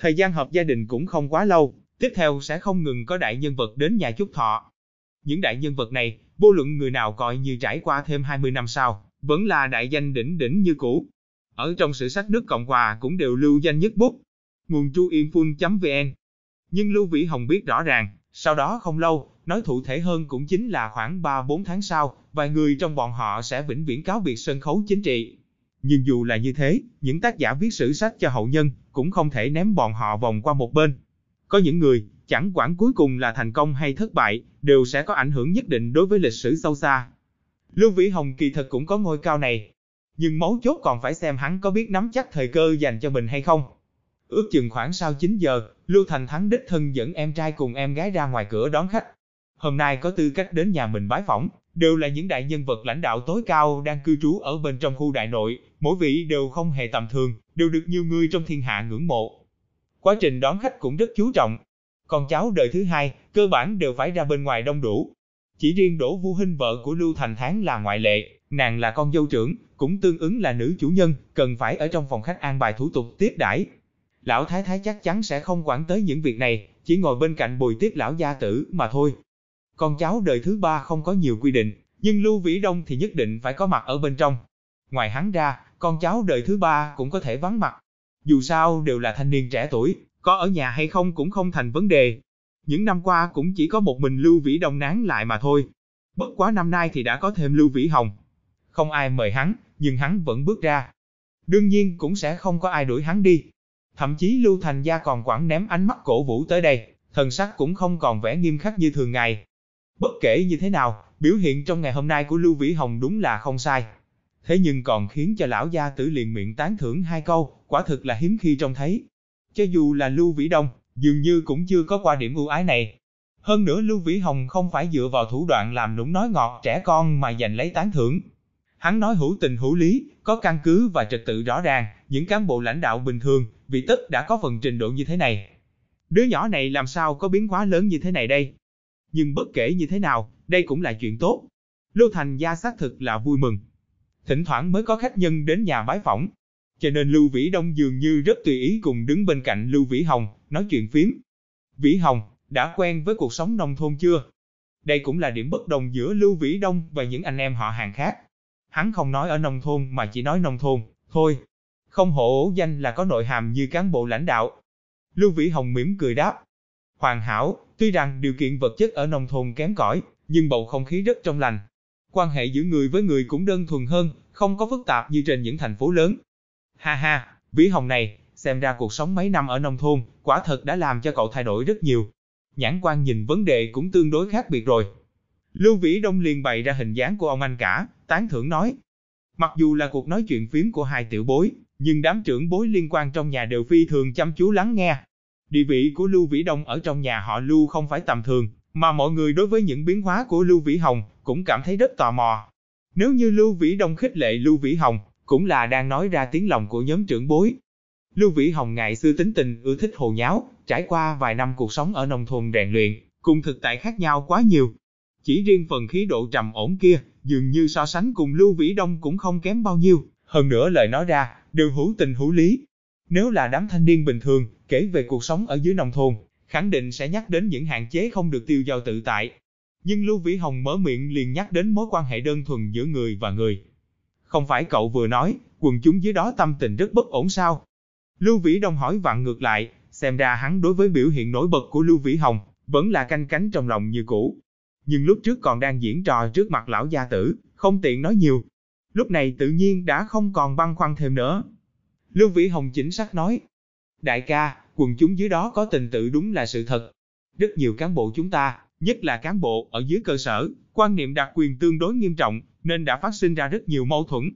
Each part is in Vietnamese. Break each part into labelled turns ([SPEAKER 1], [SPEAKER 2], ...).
[SPEAKER 1] Thời gian họp gia đình cũng không quá lâu, tiếp theo sẽ không ngừng có đại nhân vật đến nhà chúc thọ. Những đại nhân vật này, vô luận người nào coi như trải qua thêm 20 năm sau, vẫn là đại danh đỉnh đỉnh như cũ. Ở trong sử sách nước Cộng Hòa cũng đều lưu danh nhất bút. Nguồn chu yên phun.vn Nhưng Lưu Vĩ Hồng biết rõ ràng, sau đó không lâu, nói cụ thể hơn cũng chính là khoảng 3-4 tháng sau, vài người trong bọn họ sẽ vĩnh viễn cáo biệt sân khấu chính trị. Nhưng dù là như thế, những tác giả viết sử sách cho hậu nhân cũng không thể ném bọn họ vòng qua một bên. Có những người, chẳng quản cuối cùng là thành công hay thất bại, đều sẽ có ảnh hưởng nhất định đối với lịch sử sâu xa. Lưu Vĩ Hồng kỳ thật cũng có ngôi cao này, nhưng mấu chốt còn phải xem hắn có biết nắm chắc thời cơ dành cho mình hay không. Ước chừng khoảng sau 9 giờ, Lưu Thành Thắng đích thân dẫn em trai cùng em gái ra ngoài cửa đón khách. Hôm nay có tư cách đến nhà mình bái phỏng, đều là những đại nhân vật lãnh đạo tối cao đang cư trú ở bên trong khu đại nội, mỗi vị đều không hề tầm thường, đều được nhiều người trong thiên hạ ngưỡng mộ. Quá trình đón khách cũng rất chú trọng. Con cháu đời thứ hai, cơ bản đều phải ra bên ngoài đông đủ. Chỉ riêng Đỗ Vu Hinh vợ của Lưu Thành Thán là ngoại lệ, nàng là con dâu trưởng, cũng tương ứng là nữ chủ nhân, cần phải ở trong phòng khách an bài thủ tục tiếp đãi. Lão Thái Thái chắc chắn sẽ không quản tới những việc này, chỉ ngồi bên cạnh bồi tiếp lão gia tử mà thôi. Con cháu đời thứ ba không có nhiều quy định, nhưng Lưu Vĩ Đông thì nhất định phải có mặt ở bên trong. Ngoài hắn ra, con cháu đời thứ ba cũng có thể vắng mặt. Dù sao đều là thanh niên trẻ tuổi, có ở nhà hay không cũng không thành vấn đề. Những năm qua cũng chỉ có một mình Lưu Vĩ Đông nán lại mà thôi. Bất quá năm nay thì đã có thêm Lưu Vĩ Hồng. Không ai mời hắn, nhưng hắn vẫn bước ra. Đương nhiên cũng sẽ không có ai đuổi hắn đi. Thậm chí Lưu Thành Gia còn quẳng ném ánh mắt cổ vũ tới đây, thần sắc cũng không còn vẻ nghiêm khắc như thường ngày. Bất kể như thế nào, biểu hiện trong ngày hôm nay của Lưu Vĩ Hồng đúng là không sai. Thế nhưng còn khiến cho lão gia tử liền miệng tán thưởng hai câu, quả thực là hiếm khi trông thấy. Cho dù là Lưu Vĩ Đông, dường như cũng chưa có qua điểm ưu ái này. Hơn nữa Lưu Vĩ Hồng không phải dựa vào thủ đoạn làm nũng nói ngọt trẻ con mà giành lấy tán thưởng. Hắn nói hữu tình hữu lý, có căn cứ và trật tự rõ ràng, những cán bộ lãnh đạo bình thường, vị tất đã có phần trình độ như thế này. Đứa nhỏ này làm sao có biến hóa lớn như thế này đây? Nhưng bất kể như thế nào, đây cũng là chuyện tốt. Lưu Thành gia xác thực là vui mừng. Thỉnh thoảng mới có khách nhân đến nhà bái phỏng. Cho nên Lưu Vĩ Đông dường như rất tùy ý cùng đứng bên cạnh Lưu Vĩ Hồng, nói chuyện phiếm. Vĩ Hồng, đã quen với cuộc sống nông thôn chưa? Đây cũng là điểm bất đồng giữa Lưu Vĩ Đông và những anh em họ hàng khác. Hắn không nói ở nông thôn mà chỉ nói nông thôn, thôi. Không hổ danh là có nội hàm như cán bộ lãnh đạo. Lưu Vĩ Hồng mỉm cười đáp. Hoàn hảo, tuy rằng điều kiện vật chất ở nông thôn kém cỏi, nhưng bầu không khí rất trong lành. Quan hệ giữa người với người cũng đơn thuần hơn, không có phức tạp như trên những thành phố lớn. Ha ha, Vĩ Hồng này, xem ra cuộc sống mấy năm ở nông thôn, quả thật đã làm cho cậu thay đổi rất nhiều. Nhãn quan nhìn vấn đề cũng tương đối khác biệt rồi. Lưu Vĩ Đông liền bày ra hình dáng của ông anh cả, tán thưởng nói. Mặc dù là cuộc nói chuyện phiếm của hai tiểu bối, nhưng đám trưởng bối liên quan trong nhà đều phi thường chăm chú lắng nghe. Địa vị của Lưu Vĩ Đông ở trong nhà họ Lưu không phải tầm thường, mà mọi người đối với những biến hóa của Lưu Vĩ Hồng cũng cảm thấy rất tò mò. Nếu như Lưu Vĩ Đông khích lệ Lưu Vĩ Hồng, cũng là đang nói ra tiếng lòng của nhóm trưởng bối. Lưu Vĩ Hồng ngày xưa tính tình ưa thích hồ nháo, trải qua vài năm cuộc sống ở nông thôn rèn luyện, cùng thực tại khác nhau quá nhiều. Chỉ riêng phần khí độ trầm ổn kia, dường như so sánh cùng Lưu Vĩ Đông cũng không kém bao nhiêu, hơn nữa lời nói ra, đều hữu tình hữu lý. Nếu là đám thanh niên bình thường, kể về cuộc sống ở dưới nông thôn, khẳng định sẽ nhắc đến những hạn chế không được tiêu dao tự tại. Nhưng Lưu Vĩ Hồng mở miệng liền nhắc đến mối quan hệ đơn thuần giữa người và người. Không phải cậu vừa nói, quần chúng dưới đó tâm tình rất bất ổn sao? Lưu Vĩ Đông hỏi vặn ngược lại, xem ra hắn đối với biểu hiện nổi bật của Lưu Vĩ Hồng, vẫn là canh cánh trong lòng như cũ. Nhưng lúc trước còn đang diễn trò trước mặt lão gia tử, không tiện nói nhiều. Lúc này tự nhiên đã không còn băn khoăn thêm nữa. Lưu Vĩ Hồng chính xác nói, Đại ca, quần chúng dưới đó có tình tự đúng là sự thật. Rất nhiều cán bộ chúng ta, nhất là cán bộ ở dưới cơ sở, quan niệm đặc quyền tương đối nghiêm trọng, nên đã phát sinh ra rất nhiều mâu thuẫn.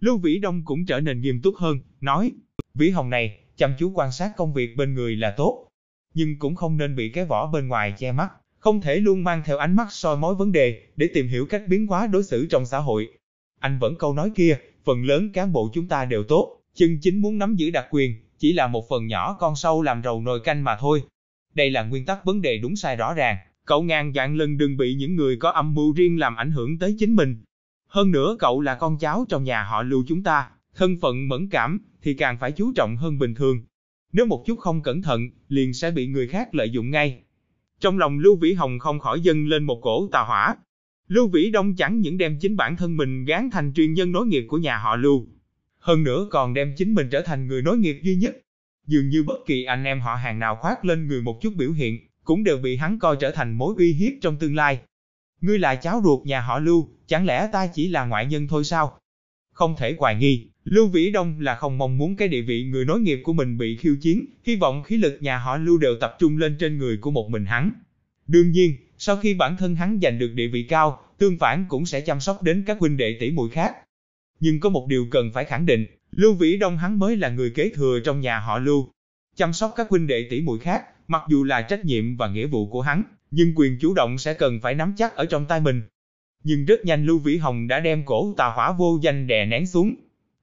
[SPEAKER 1] Lưu Vĩ Đông cũng trở nên nghiêm túc hơn, nói, Vĩ Hồng này, chăm chú quan sát công việc bên người là tốt, nhưng cũng không nên bị cái vỏ bên ngoài che mắt, không thể luôn mang theo ánh mắt soi mối vấn đề để tìm hiểu cách biến hóa đối xử trong xã hội. Anh vẫn câu nói kia, phần lớn cán bộ chúng ta đều tốt, chân chính muốn nắm giữ đặc quyền, chỉ là một phần nhỏ con sâu làm rầu nồi canh mà thôi. Đây là nguyên tắc vấn đề đúng sai rõ ràng, cậu ngàn vạn lần đừng bị những người có âm mưu riêng làm ảnh hưởng tới chính mình. Hơn nữa cậu là con cháu trong nhà họ lưu chúng ta, thân phận mẫn cảm, thì càng phải chú trọng hơn bình thường. Nếu một chút không cẩn thận, liền sẽ bị người khác lợi dụng ngay. Trong lòng Lưu Vĩ Hồng không khỏi dâng lên một cổ tà hỏa. Lưu Vĩ Đông chẳng những đem chính bản thân mình gán thành truyền nhân nối nghiệp của nhà họ Lưu. Hơn nữa còn đem chính mình trở thành người nối nghiệp duy nhất. Dường như bất kỳ anh em họ hàng nào khoác lên người một chút biểu hiện, cũng đều bị hắn coi trở thành mối uy hiếp trong tương lai. Ngươi là cháu ruột nhà họ Lưu, chẳng lẽ ta chỉ là ngoại nhân thôi sao? Không thể hoài nghi, Lưu Vĩ Đông là không mong muốn cái địa vị người nối nghiệp của mình bị khiêu chiến, hy vọng khí lực nhà họ Lưu đều tập trung lên trên người của một mình hắn. Đương nhiên, sau khi bản thân hắn giành được địa vị cao, tương phản cũng sẽ chăm sóc đến các huynh đệ tỷ muội khác. Nhưng có một điều cần phải khẳng định, Lưu Vĩ Đông hắn mới là người kế thừa trong nhà họ Lưu. Chăm sóc các huynh đệ tỷ muội khác, mặc dù là trách nhiệm và nghĩa vụ của hắn, nhưng quyền chủ động sẽ cần phải nắm chắc ở trong tay mình. Nhưng rất nhanh Lưu Vĩ Hồng đã đem cổ tà hỏa vô danh đè nén xuống.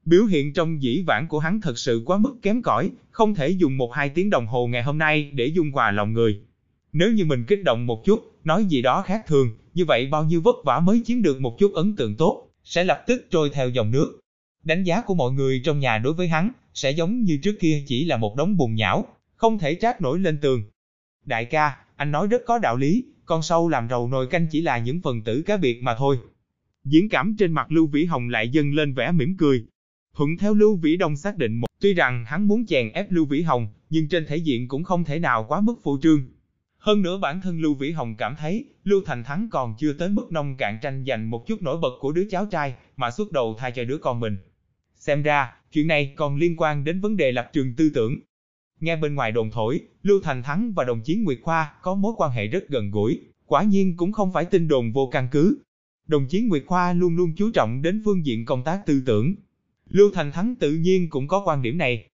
[SPEAKER 1] Biểu hiện trong dĩ vãng của hắn thật sự quá mức kém cỏi, không thể dùng một hai tiếng đồng hồ ngày hôm nay để dung hòa lòng người. Nếu như mình kích động một chút, nói gì đó khác thường, như vậy bao nhiêu vất vả mới chiếm được một chút ấn tượng tốt, sẽ lập tức trôi theo dòng nước. Đánh giá của mọi người trong nhà đối với hắn, sẽ giống như trước kia chỉ là một đống bùn nhão, không thể trát nổi lên tường. Đại ca, anh nói rất có đạo lý, con sâu làm rầu nồi canh chỉ là những phần tử cá biệt mà thôi. Diễn cảm trên mặt Lưu Vĩ Hồng lại dâng lên vẻ mỉm cười. Thuận theo Lưu Vĩ Đông xác định một, tuy rằng hắn muốn chèn ép Lưu Vĩ Hồng, nhưng trên thể diện cũng không thể nào quá mức phụ trương. Hơn nữa bản thân Lưu Vĩ Hồng cảm thấy, Lưu Thành Thắng còn chưa tới mức nông cạn tranh giành một chút nổi bật của đứa cháu trai, mà xuất đầu thay cho đứa con mình. Xem ra, chuyện này còn liên quan đến vấn đề lập trường tư tưởng. Nghe bên ngoài đồn thổi, Lưu Thành Thắng và đồng chí Nguyệt Khoa có mối quan hệ rất gần gũi, quả nhiên cũng không phải tin đồn vô căn cứ. Đồng chí Nguyệt Khoa luôn luôn chú trọng đến phương diện công tác tư tưởng. Lưu Thành Thắng tự nhiên cũng có quan điểm này.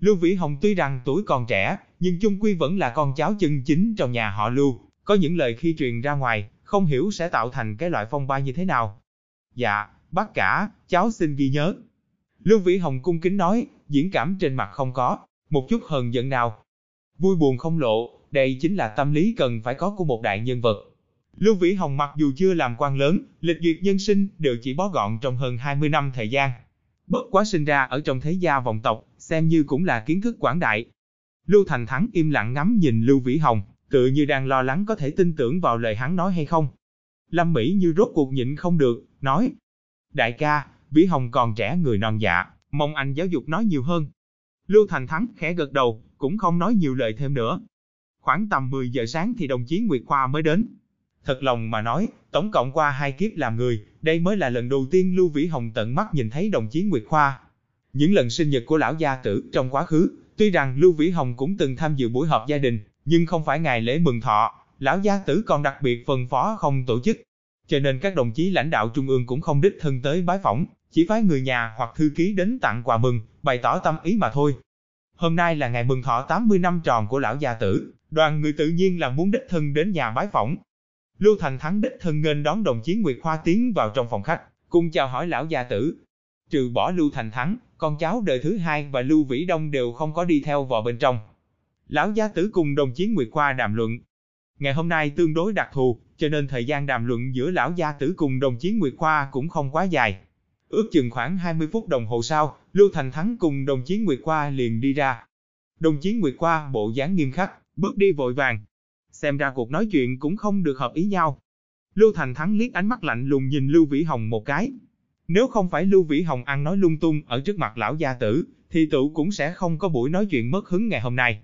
[SPEAKER 1] Lưu Vĩ Hồng tuy rằng tuổi còn trẻ, nhưng chung quy vẫn là con cháu chân chính trong nhà họ Lưu, có những lời khi truyền ra ngoài, không hiểu sẽ tạo thành cái loại phong ba như thế nào. Dạ, bác cả, cháu xin ghi nhớ. Lưu Vĩ Hồng cung kính nói, diễn cảm trên mặt không có, một chút hờn giận nào. Vui buồn không lộ, đây chính là tâm lý cần phải có của một đại nhân vật. Lưu Vĩ Hồng mặc dù chưa làm quan lớn, lịch duyệt nhân sinh đều chỉ bó gọn trong hơn 20 năm thời gian. Bất quá sinh ra ở trong thế gia vọng tộc, xem như cũng là kiến thức quảng đại. Lưu Thành Thắng im lặng ngắm nhìn Lưu Vĩ Hồng, tự như đang lo lắng có thể tin tưởng vào lời hắn nói hay không. Lâm Mỹ như rốt cuộc nhịn không được, nói. Đại ca, Vĩ Hồng còn trẻ người non dạ, mong anh giáo dục nói nhiều hơn. Lưu Thành Thắng khẽ gật đầu, cũng không nói nhiều lời thêm nữa. Khoảng tầm 10 giờ sáng thì đồng chí Nguyệt Khoa mới đến. Thật lòng mà nói, tổng cộng qua hai kiếp làm người, đây mới là lần đầu tiên Lưu Vĩ Hồng tận mắt nhìn thấy đồng chí Nguyệt Khoa. Những lần sinh nhật của lão gia tử trong quá khứ, tuy rằng Lưu Vĩ Hồng cũng từng tham dự buổi họp gia đình, nhưng không phải ngày lễ mừng thọ, lão gia tử còn đặc biệt phân phó không tổ chức. Cho nên các đồng chí lãnh đạo trung ương cũng không đích thân tới bái phỏng, chỉ phái người nhà hoặc thư ký đến tặng quà mừng, bày tỏ tâm ý mà thôi. Hôm nay là ngày mừng thọ 80 năm tròn của lão gia tử, đoàn người tự nhiên là muốn đích thân đến nhà bái phỏng. Lưu Thành Thắng đích thân nghênh đón đồng chí Nguyệt Hoa tiến vào trong phòng khách, cùng chào hỏi lão gia tử. Trừ bỏ Lưu Thành Thắng, con cháu đời thứ hai và Lưu Vĩ Đông đều không có đi theo vào bên trong. Lão gia tử cùng đồng chí Nguyệt Khoa đàm luận. Ngày hôm nay tương đối đặc thù, cho nên thời gian đàm luận giữa lão gia tử cùng đồng chí Nguyệt Khoa cũng không quá dài. Ước chừng khoảng 20 phút đồng hồ sau, Lưu Thành Thắng cùng đồng chí Nguyệt Khoa liền đi ra. Đồng chí Nguyệt Khoa bộ dáng nghiêm khắc, bước đi vội vàng. Xem ra cuộc nói chuyện cũng không được hợp ý nhau. Lưu Thành Thắng liếc ánh mắt lạnh lùng nhìn Lưu Vĩ Hồng một cái. Nếu không phải Lưu Vĩ Hồng ăn nói lung tung ở trước mặt lão gia tử, thì tụ cũng sẽ không có buổi nói chuyện mất hứng ngày hôm nay.